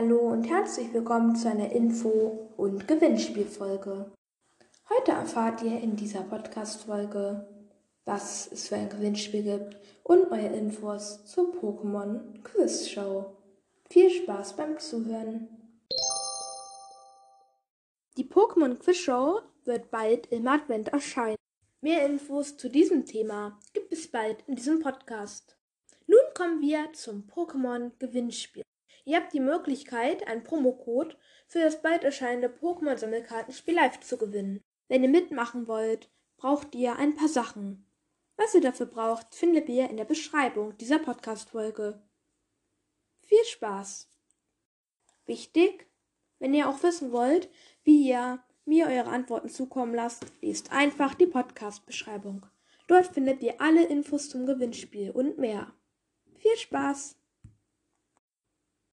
und herzlich willkommen zu einer Info- und Gewinnspielfolge. Heute erfahrt ihr in dieser Podcast-Folge, was es für ein Gewinnspiel gibt und eure Infos zur Pokémon Quiz Show. Viel Spaß beim Zuhören. Die Pokémon Quiz Show wird bald im Advent erscheinen. Mehr Infos zu diesem Thema gibt es bald in diesem Podcast. Nun kommen wir zum Pokémon Gewinnspiel. Ihr habt die Möglichkeit, einen Promocode für das bald erscheinende Pokémon-Sammelkartenspiel live zu gewinnen. Wenn ihr mitmachen wollt, braucht ihr ein paar Sachen. Was ihr dafür braucht, findet ihr in der Beschreibung dieser Podcast-Folge. Viel Spaß! Wichtig, wenn ihr auch wissen wollt, wie ihr mir eure Antworten zukommen lasst, lest einfach die Podcast-Beschreibung. Dort findet ihr alle Infos zum Gewinnspiel und mehr. Viel Spaß!